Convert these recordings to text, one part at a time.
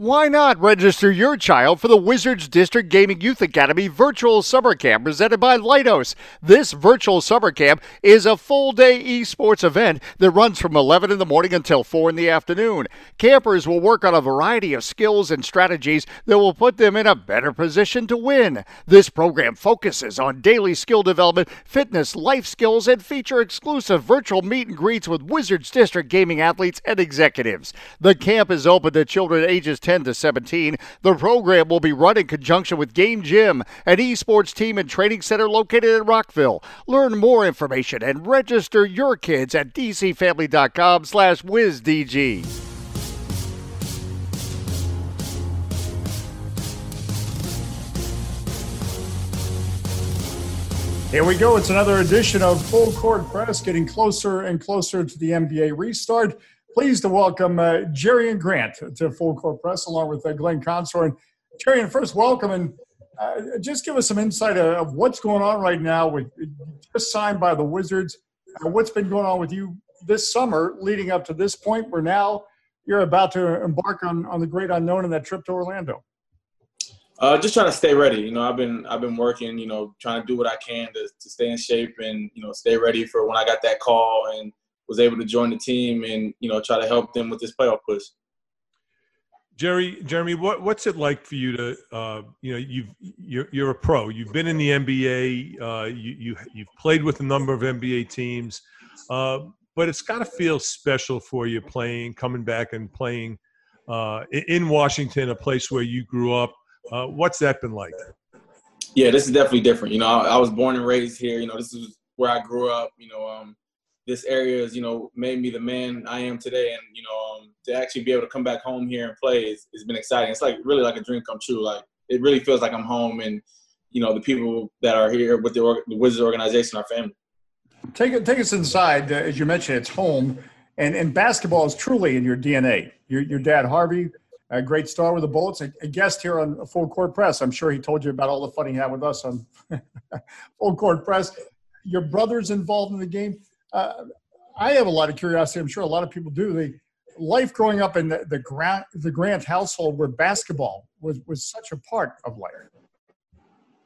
Why not register your child for the Wizards District Gaming Youth Academy virtual summer camp presented by Leidos? This virtual summer camp is a full day esports event that runs from 11 in the morning until 4 in the afternoon. Campers will work on a variety of skills and strategies that will put them in a better position to win. This program focuses on daily skill development, fitness, life skills, and feature exclusive virtual meet and greets with Wizards District Gaming athletes and executives. The camp is open to children ages 10 10 to 17. The program will be run in conjunction with Game Gym, an esports team and training center located in Rockville. Learn more information and register your kids at dcfamily.com slash WizDG. Here we go. It's another edition of Full Court Press, getting closer and closer to the NBA restart. Pleased to welcome uh, Jerian Grant to Full Court Press, along with uh, Glenn Consor. And Jerry, and first, welcome and uh, just give us some insight of what's going on right now. With just signed by the Wizards, uh, what's been going on with you this summer, leading up to this point, where now you're about to embark on on the great unknown in that trip to Orlando. Uh, just trying to stay ready. You know, I've been I've been working. You know, trying to do what I can to, to stay in shape and you know stay ready for when I got that call and was able to join the team and you know try to help them with this playoff push. Jerry, Jerian, what, what's it like for you to, uh, you know, you've you're, you're a pro. You've been in the NBA. Uh, you, you you've played with a number of NBA teams, uh, but it's got to feel special for you playing, coming back and playing uh, in Washington, a place where you grew up. Uh, what's that been like? Yeah, this is definitely different. You know, I, I, was born and raised here. You know, this is where I grew up. You know, um, this area has, you know, made me the man I am today. And, you know, um, to actually be able to come back home here and play has, has been exciting. It's like really like a dream come true. Like it really feels like I'm home and, you know, the people that are here with the, the Wizards organization are family. Take it, take us inside. Uh, as you mentioned, it's home, and and basketball is truly in your DNA. Your your dad Harvey, a great star with the Bullets, a, a guest here on Full Court Press. I'm sure he told you about all the fun he had with us on Full Court Press. Your brother's involved in the game uh, I have a lot of curiosity. I'm sure a lot of people do. The life growing up in the, the Grant the Grant household, where basketball was was such a part of life.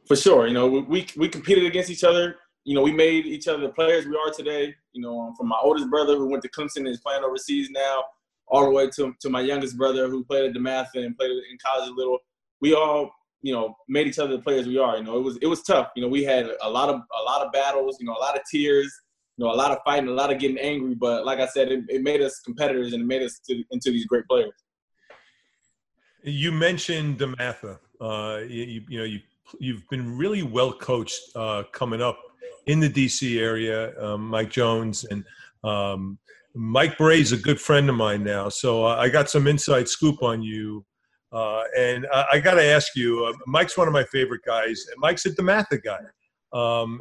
For sure, you know, we we competed against each other. You know, we made each other the players we are today. You know, um, from my oldest brother who went to Clemson and is playing overseas now, all the way to to my youngest brother who played at DeMatha and played in college a little. We all you know made each other the players we are. You know, it was it was tough. You know, we had a lot of a lot of battles. You know, a lot of tears you know, a lot of fighting, a lot of getting angry. But like I said, it, it made us competitors and it made us to, into these great players. You mentioned DeMatha. Uh, you, you know, you you've been really well coached uh, coming up in the DC area. Um, Mike Jones and um, Mike is a good friend of mine now, so I got some inside scoop on you. Uh, and I, I got to ask you, uh, Mike's one of my favorite guys. Mike's a DeMatha guy. Um,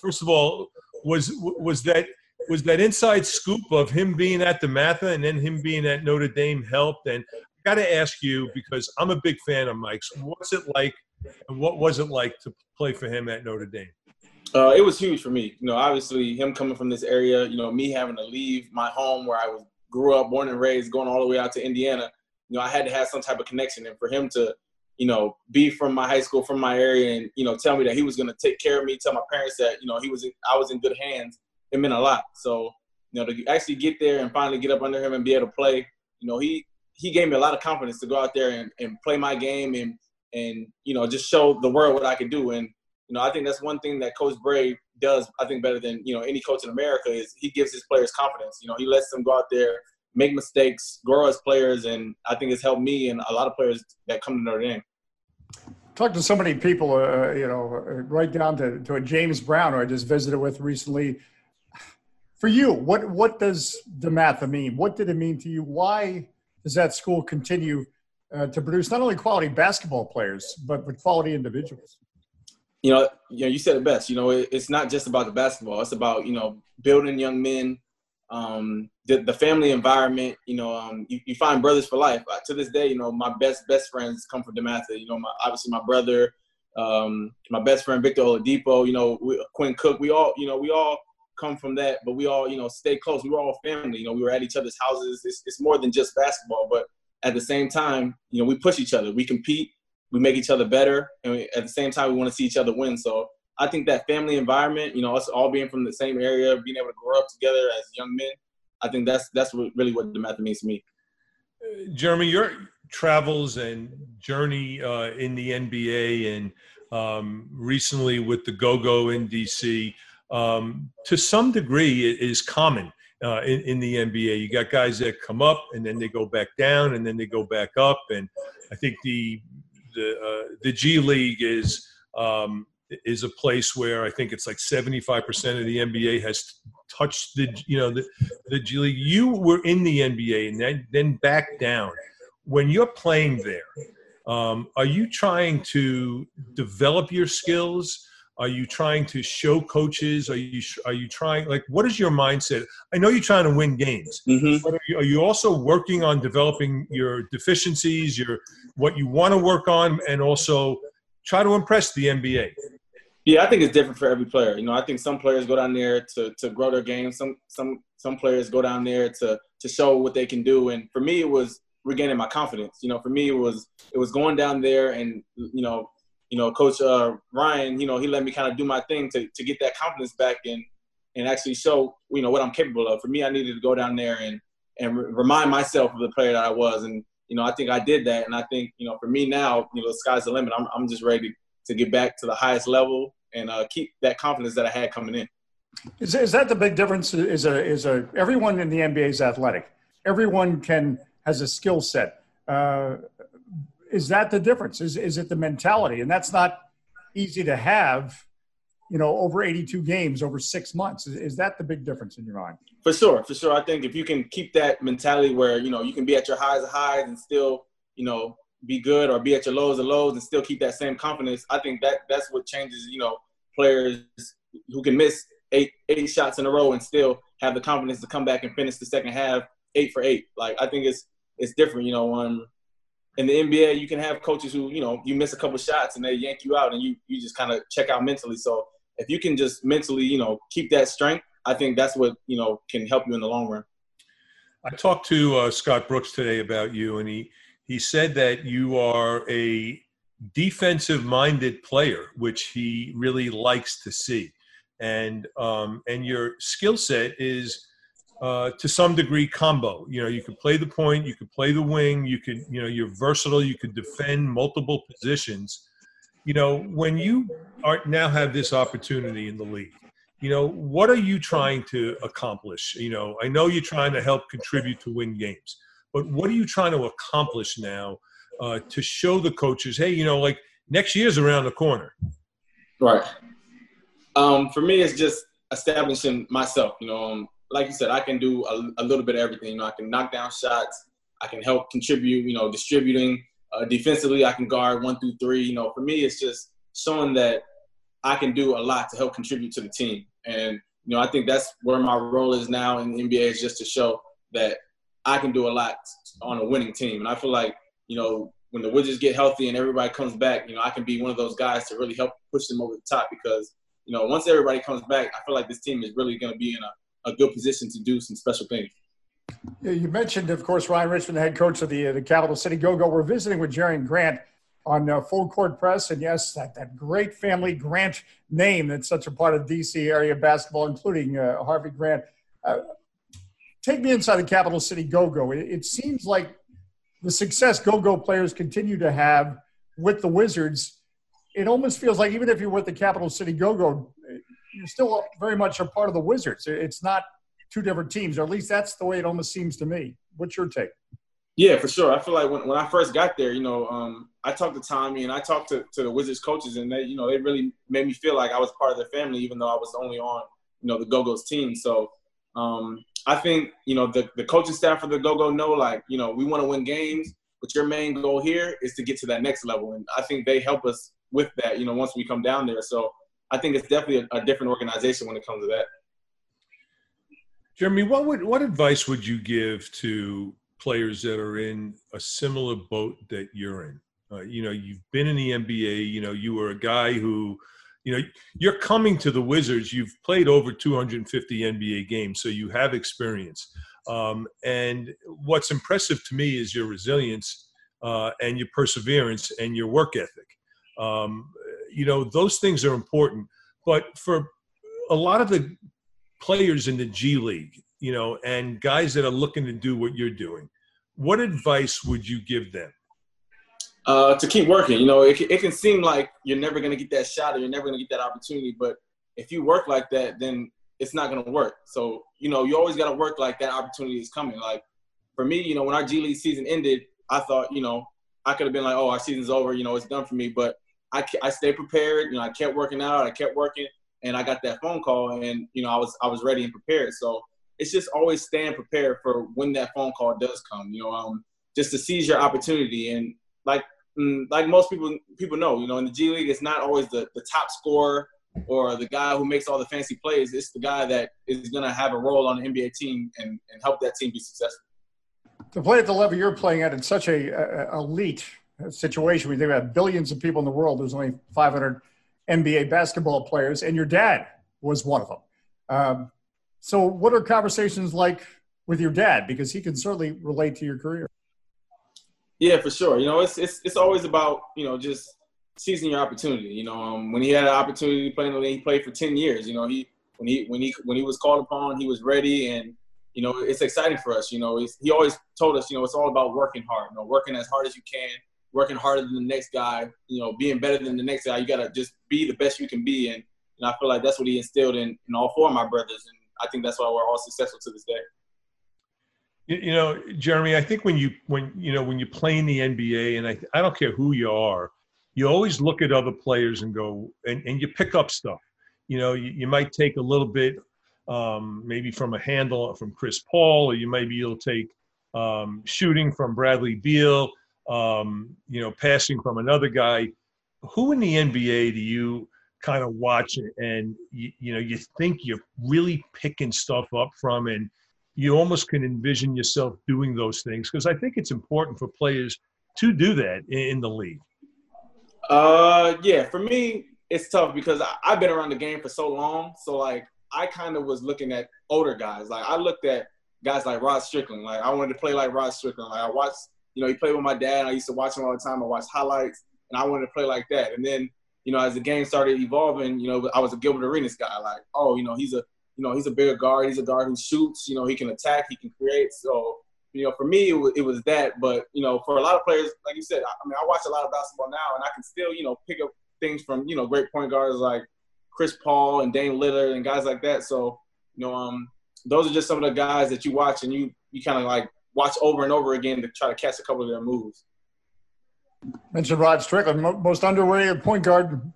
first of all, was was that was that inside scoop of him being at DeMatha and then him being at Notre Dame helped? And I got to ask you because I'm a big fan of Mike's. What's it like, and what was it like to play for him at Notre Dame? Uh, it was huge for me. You know, obviously him coming from this area. You know, me having to leave my home where I was grew up, born and raised, going all the way out to Indiana. You know, I had to have some type of connection, and for him to you know, be from my high school, from my area, and you know, tell me that he was going to take care of me. Tell my parents that you know he was, in, I was in good hands. It meant a lot. So, you know, to actually get there and finally get up under him and be able to play, you know, he he gave me a lot of confidence to go out there and, and play my game and and you know just show the world what I could do. And you know, I think that's one thing that Coach Brey does. I think better than you know any coach in America is he gives his players confidence. You know, he lets them go out there make mistakes, grow as players, and I think it's helped me and a lot of players that come to Notre Dame. Talk to so many people, uh, you know, right down to, to a James Brown, who I just visited with recently. For you, what what does DeMatha mean? What did it mean to you? Why does that school continue uh, to produce not only quality basketball players but but quality individuals? You know, you know, you said it best. You know, it, it's not just about the basketball. It's about you know building young men um, the, the family environment, you know, um, you, you find brothers for life. Uh, to this day, you know, my best best friends come from DeMatha. You know, my, obviously my brother, um, my best friend Victor Oladipo, you know, we, Quinn Cook. We all, you know, we all come from that, but we all, you know, stay close. We were all family. You know, we were at each other's houses. It's, it's more than just basketball, but at the same time, you know, we push each other. We compete. We make each other better, and we, at the same time, we want to see each other win. So I think that family environment, you know, us all being from the same area, being able to grow up together as young men, I think that's that's what, really what DeMatha means to me. Jerian, your travels and journey uh, in the NBA and um, recently with the Go Go in DC, um, to some degree, is common uh, in, in, the NBA. You got guys that come up and then they go back down and then they go back up, and I think the the uh, the G League is um, is a place where I think it's like seventy five percent of the NBA has touched the you know the the G League. You were in the NBA and then then back down. When you're playing there, um, are you trying to develop your skills? Are you trying to show coaches? Are you are you trying like what is your mindset? I know you're trying to win games, mm-hmm. but are you, are you, also working on developing your deficiencies, your what you want to work on, and also try to impress the NBA? Yeah, I think it's different for every player. You know, I think some players go down there to to grow their game. Some some some players go down there to to show what they can do. And for me, it was regaining my confidence. You know, for me, it was it was going down there and you know, you know, Coach uh, Ryan, you know, he let me kind of do my thing to to get that confidence back and and actually show you know what I'm capable of. For me, I needed to go down there and and re- remind myself of the player that I was. And you know, I think I did that. And I think you know, for me now, you know, the sky's the limit. I'm I'm just ready to get back to the highest level and uh, keep that confidence that I had coming in. Is, is that the big difference? Is a is a everyone in the NBA is athletic. Everyone can has a skill set. Uh, is that the difference? Is is it the mentality? And that's not easy to have. You know, over 82 games over six months. Is, is that the big difference in your mind? For sure, for sure. I think if you can keep that mentality where you know you can be at your highs of highs and still you know be good or be at your lows and lows and still keep that same confidence. I think that that's what changes, you know, players who can miss eight eight shots in a row and still have the confidence to come back and finish the second half eight for eight. Like I think it's it's different, you know, on in the NBA you can have coaches who, you know, you miss a couple shots and they yank you out and you you just kind of check out mentally. So if you can just mentally, you know, keep that strength, I think that's what, you know, can help you in the long run. I talked to uh, Scott Brooks today about you and he he said that you are a defensive minded player, which he really likes to see. And, um, and your skill set is uh, to some degree combo. You know, you can play the point, you can play the wing, you can, you know, you're versatile, you can defend multiple positions. You know, when you are now have this opportunity in the league, you know, what are you trying to accomplish? You know, I know you're trying to help contribute to win games but what are you trying to accomplish now uh, to show the coaches, hey, you know, like next year's around the corner? Right. Um, for me, it's just establishing myself. You know, um, like you said, I can do a, a, little bit of everything. You know, I can knock down shots. I can help contribute. You know, distributing uh, defensively. I can guard one through three. You know, for me, it's just showing that I can do a lot to help contribute to the team. And you know, I think that's where my role is now in the NBA is just to show that I can do a lot on a winning team. And I feel like, you know, when the Wizards get healthy and everybody comes back, you know, I can be one of those guys to really help push them over the top because, you know, once everybody comes back, I feel like this team is really going to be in a, a good position to do some special things. You mentioned, of course, Ryan Richman, the head coach of the, uh, the Capital City Go-Go. We're visiting with Jerian Grant on uh, Full Court Press. And yes, that, that great family Grant name that's such a part of D.C. area basketball, including uh, Harvey Grant. Take me inside the capital city go-go it, it seems like the success go-go players continue to have with the wizards it almost feels like even if you're with the capital city go-go you're still very much a part of the wizards it's not two different teams or at least that's the way it almost seems to me what's your take yeah, for sure. I feel like when, when I first got there, you know, um, I talked to Tommy and I talked to, to the Wizards coaches, and they, you know, they really made me feel like I was part of their family, even though I was only on, you know, the Go Go's team. So um, I think you know the the coaching staff for the Go Go know like you know we want to win games, but your main goal here is to get to that next level, and I think they help us with that. You know, once we come down there, so I think it's definitely a, a different organization when it comes to that. Jerian, what would what advice would you give to players that are in a similar boat that you're in? Uh, you know, you've been in the NBA. You know, you were a guy who you know you're coming to the wizards you've played over 250 nba games so you have experience Um, and what's impressive to me is your resilience uh, and your perseverance and your work ethic. Um, you know, those things are important. But for a lot of the players in the G League, you know, and guys that are looking to do what you're doing, what advice would you give them? Uh, to keep working. You know, it, it can seem like you're never going to get that shot or you're never going to get that opportunity, but if you work like that, then it's not going to work. So, you know, you always got to work like that opportunity is coming. Like for me, you know, when our G League season ended, I thought, you know, I could have been like, oh, our season's over, you know, it's done for me. But I, I stayed prepared. You know, I kept working out. I kept working, and I got that phone call, and you know, I was I was ready and prepared. So it's just always staying prepared for when that phone call does come. You know, um, just to seize your opportunity, and like like most people people know, you know, in the G League, it's not always the the top scorer or the guy who makes all the fancy plays. It's the guy that is going to have a role on the NBA team and, and help that team be successful. To play at the level you're playing at in such a, a elite situation. We think about billions of people in the world. There's only 500 NBA basketball players, and your dad was one of them. Um, so, what are conversations like with your dad? Because he can certainly relate to your career. Yeah, for sure. You know, it's it's it's always about you know just seizing your opportunity. You know, um, when he had an opportunity to play in the league, he played for ten years. You know, he when he when he when he was called upon, he was ready, and you know, it's exciting for us. You know, he always told us, you know, it's all about working hard. You know, working as hard as you can, working harder than the next guy, you know, being better than the next guy. You got to just be the best you can be. And, and I feel like that's what he instilled in, in all four of my brothers. And I think that's why we're all successful to this day. You, know, Jerian, I think when you, when, you know, when you play in the NBA and I, I don't care who you are, you always look at other players and go, and, and you pick up stuff. You know, you, you might take a little bit, um, maybe from a handle from Chris Paul, or you maybe you'll take um, shooting from Bradley Beal um, you know, passing from another guy. Who in the NBA do you kind of watch and you, you know you think you're really picking stuff up from, and you almost can envision yourself doing those things because I think it's important for players to do that in, the league. Uh, yeah, for me, it's tough because I, I've been around the game for so long. So like, I kind of was looking at older guys. Like I looked at guys like Rod Strickland. Like I wanted to play like Rod Strickland. Like I watched you know, he played with my dad. I used to watch him all the time. I watched highlights, and I wanted to play like that. And then, you know, as the game started evolving, you know, I was a Gilbert Arenas guy. Like, oh, you know, he's a, you know, he's a bigger guard. He's a guard who shoots. You know, he can attack. He can create. So, you know, for me, it was, it was that. But you know, for a lot of players, like you said, I, mean, I watch a lot of basketball now, and I can still, you know, pick up things from, you know, great point guards like Chris Paul and Dame Lillard and guys like that. So, you know, um, those are just some of the guys that you watch and you you kind of like watch over and over again to try to catch a couple of their moves. Mentioned Rod Strickland, most underrated point guard,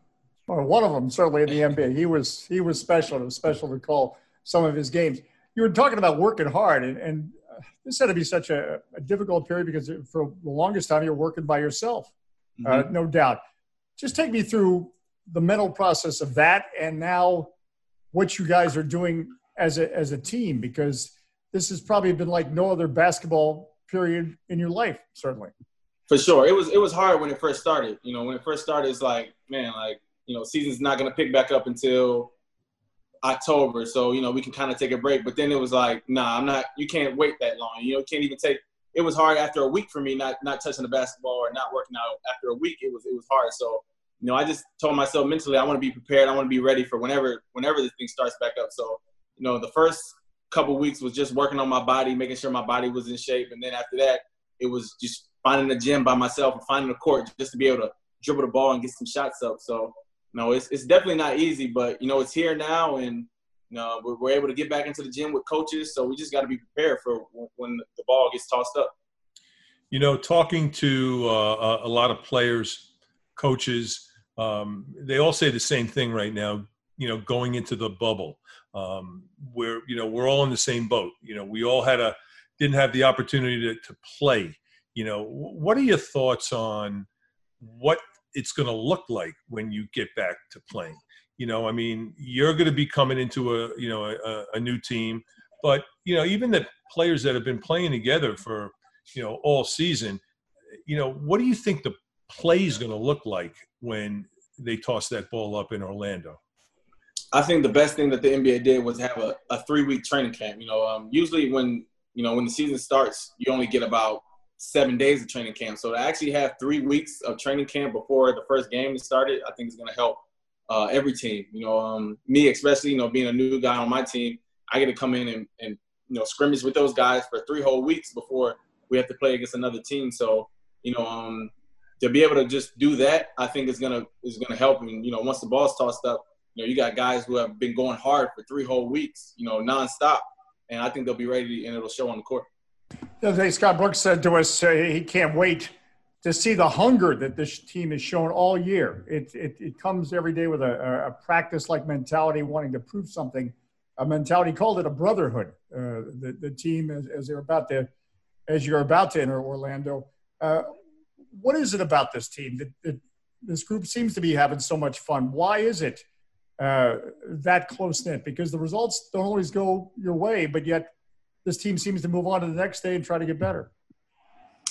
or one of them certainly in the NBA. He was he was special. It was special to call some of his games. You were talking about working hard, and, and this had to be such a, a, difficult period because for the longest time you're working by yourself, uh, mm-hmm. uh, no doubt. Just take me through the mental process of that, and now what you guys are doing as a as a team because this has probably been like no other basketball period in your life, certainly. For sure, it was it was hard when it first started. You know, when it first started, it's like, man, like you know, season's not gonna pick back up until October, so you know we can kind of take a break. But then it was like, nah, I'm not. You can't wait that long. You know, can't even take. It was hard after a week for me not not touching the basketball or not working out. After a week, it was it was hard. So you know, I just told myself mentally, I want to be prepared. I want to be ready for whenever whenever this thing starts back up. So you know, the first couple weeks was just working on my body, making sure my body was in shape, and then after that, it was just finding a gym by myself and finding a court just to be able to dribble the ball and get some shots up. So, know, it's it's definitely not easy, but you know, it's here now, and you know, we're, we're able to get back into the gym with coaches. So we just got to be prepared for when the ball gets tossed up. You know, talking to uh, a lot of players, coaches, um, they all say the same thing right now. You know, going into the bubble um, we're you know we're all in the same boat. You know, we all had a didn't have the opportunity to, to play. You know, what are your thoughts on what it's going to look like when you get back to playing? You know, I mean, you're going to be coming into a you know a, a new team, but you know, even the players that have been playing together for you know all season, you know, what do you think the play is going to look like when they toss that ball up in Orlando? I think the best thing that the NBA did was have a, a three week training camp. You know, um, usually when you know, when the season starts, you only get about seven days of training camp. So to actually have three weeks of training camp before the first game is started, I think is going to help uh, every team. You know, um, me especially, you know, being a new guy on my team, I get to come in and, and you know scrimmage with those guys for three whole weeks before we have to play against another team. So you know, um, to be able to just do that, I think is gonna is gonna help. And you know, once the ball's tossed up, you know, you got guys who have been going hard for three whole weeks, you know, nonstop, and I think they'll be ready and it'll show on the court. The other day, Scott Brooks said to us uh, he can't wait to see the hunger that this team has shown all year. It, it, it comes every day with a, a practice like mentality, wanting to prove something. A mentality called it a brotherhood. Uh, the, the team, as, as, they're about to, as you're about to enter Orlando, uh, what is it about this team that, that, this group seems to be having so much fun? Why is it uh, that close knit? Because the results don't always go your way, but yet this team seems to move on to the next day and try to get better.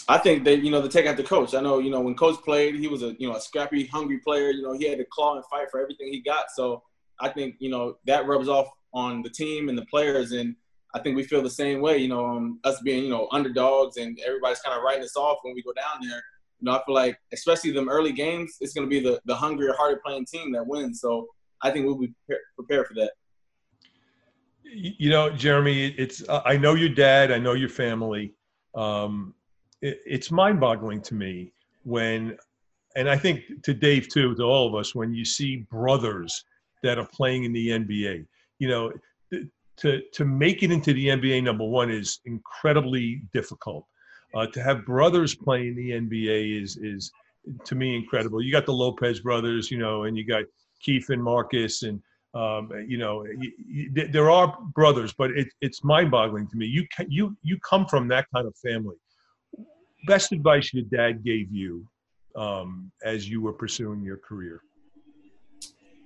I think that you know the take after coach. I know you know when coach played, he was a you know a scrappy, hungry player. You know he had to claw and fight for everything he got. So I think you know that rubs off on the team and the players, and I think we feel the same way. You know, um, us being you know underdogs and everybody's kind of writing us off when we go down there. You know, I feel like especially them early games, it's going to be the the hungrier, harder playing team that wins. So I think we'll be prepared for that. You know, Jerian, it's I know your dad, I know your family. Um, it, it's mind-boggling to me when, and I think to Dave too, to all of us, when you see brothers that are playing in the NBA. You know, to to make it into the NBA, number one, is incredibly difficult. Uh, to have brothers play in the NBA is is to me incredible. You got the Lopez brothers, you know, and you got Keith and Marcus, and um, you know, you, you, there are brothers, but it, it's mind-boggling to me. You you you come from that kind of family. Best advice your dad gave you um, as you were pursuing your career?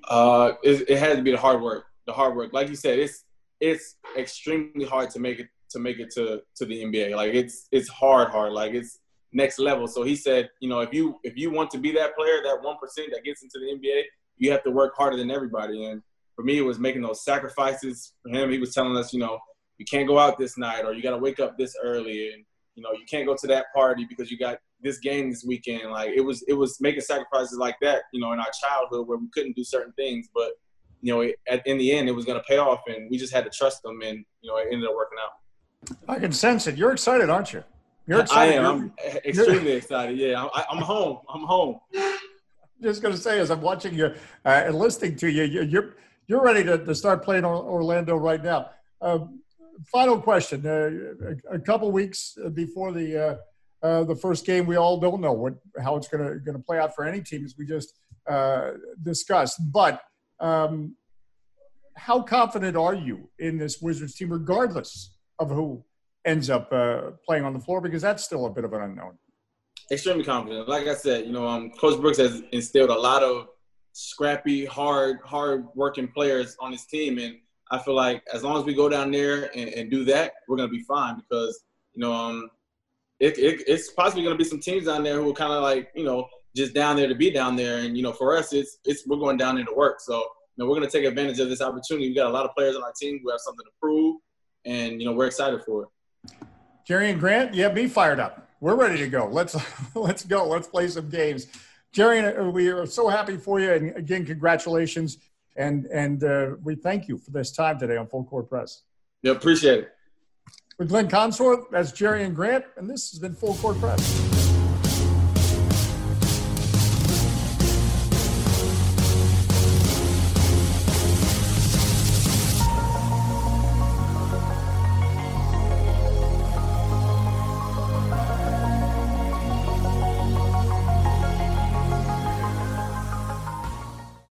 Uh, it, it had to be the hard work. The hard work, like you said, it's it's extremely hard to make it to make it to to the NBA. Like it's it's hard, hard. Like it's next level. So he said, you know, if you if you want to be that player, that one percent that gets into the NBA, you have to work harder than everybody. And for me, it was making those sacrifices. For him, he was telling us, you know, you can't go out this night, or you got to wake up this early, and you know, you can't go to that party because you got this game this weekend. Like it was, it was making sacrifices like that, you know, in our childhood where we couldn't do certain things, but you know, at, in the end, it was going to pay off, and we just had to trust them, and you know, it ended up working out. I can sense it. You're excited, aren't you? You're excited. I am. I'm extremely excited. Yeah, I, am home. I'm home. Just going to say, as I'm watching you uh, and listening to you, you're you're ready to, to start playing Orlando right now. Uh, final question: uh, a, a, couple weeks before the uh, uh, the first game, we all don't know what how it's going to going to play out for any team, as we just uh, discussed. But um, how confident are you in this Wizards team, regardless of who ends up uh, playing on the floor? Because that's still a bit of an unknown. Extremely confident. Like I said, you know, um, Coach Brooks has instilled a lot of scrappy, hard, hard working players on his team, and I feel like as long as we go down there and, and do that, we're gonna be fine because you know, um, it, it, it's possibly gonna be some teams down there who are kind of like you know just down there to be down there. And you know, for us, it's it's we're going down there to work. So you know, we're to take advantage of this opportunity. We got a lot of players on our team who have something to prove, and you know, we're excited for it. Jerian Grant, yeah, be fired up. We're ready to go. Let's let's go. Let's play some games. Jerry, uh, we are so happy for you, and again, congratulations, and and uh, we thank you for this time today on Full Court Press. Yeah, appreciate it. With Glenn Consor, that's Jerian Grant, and this has been Full Court Press.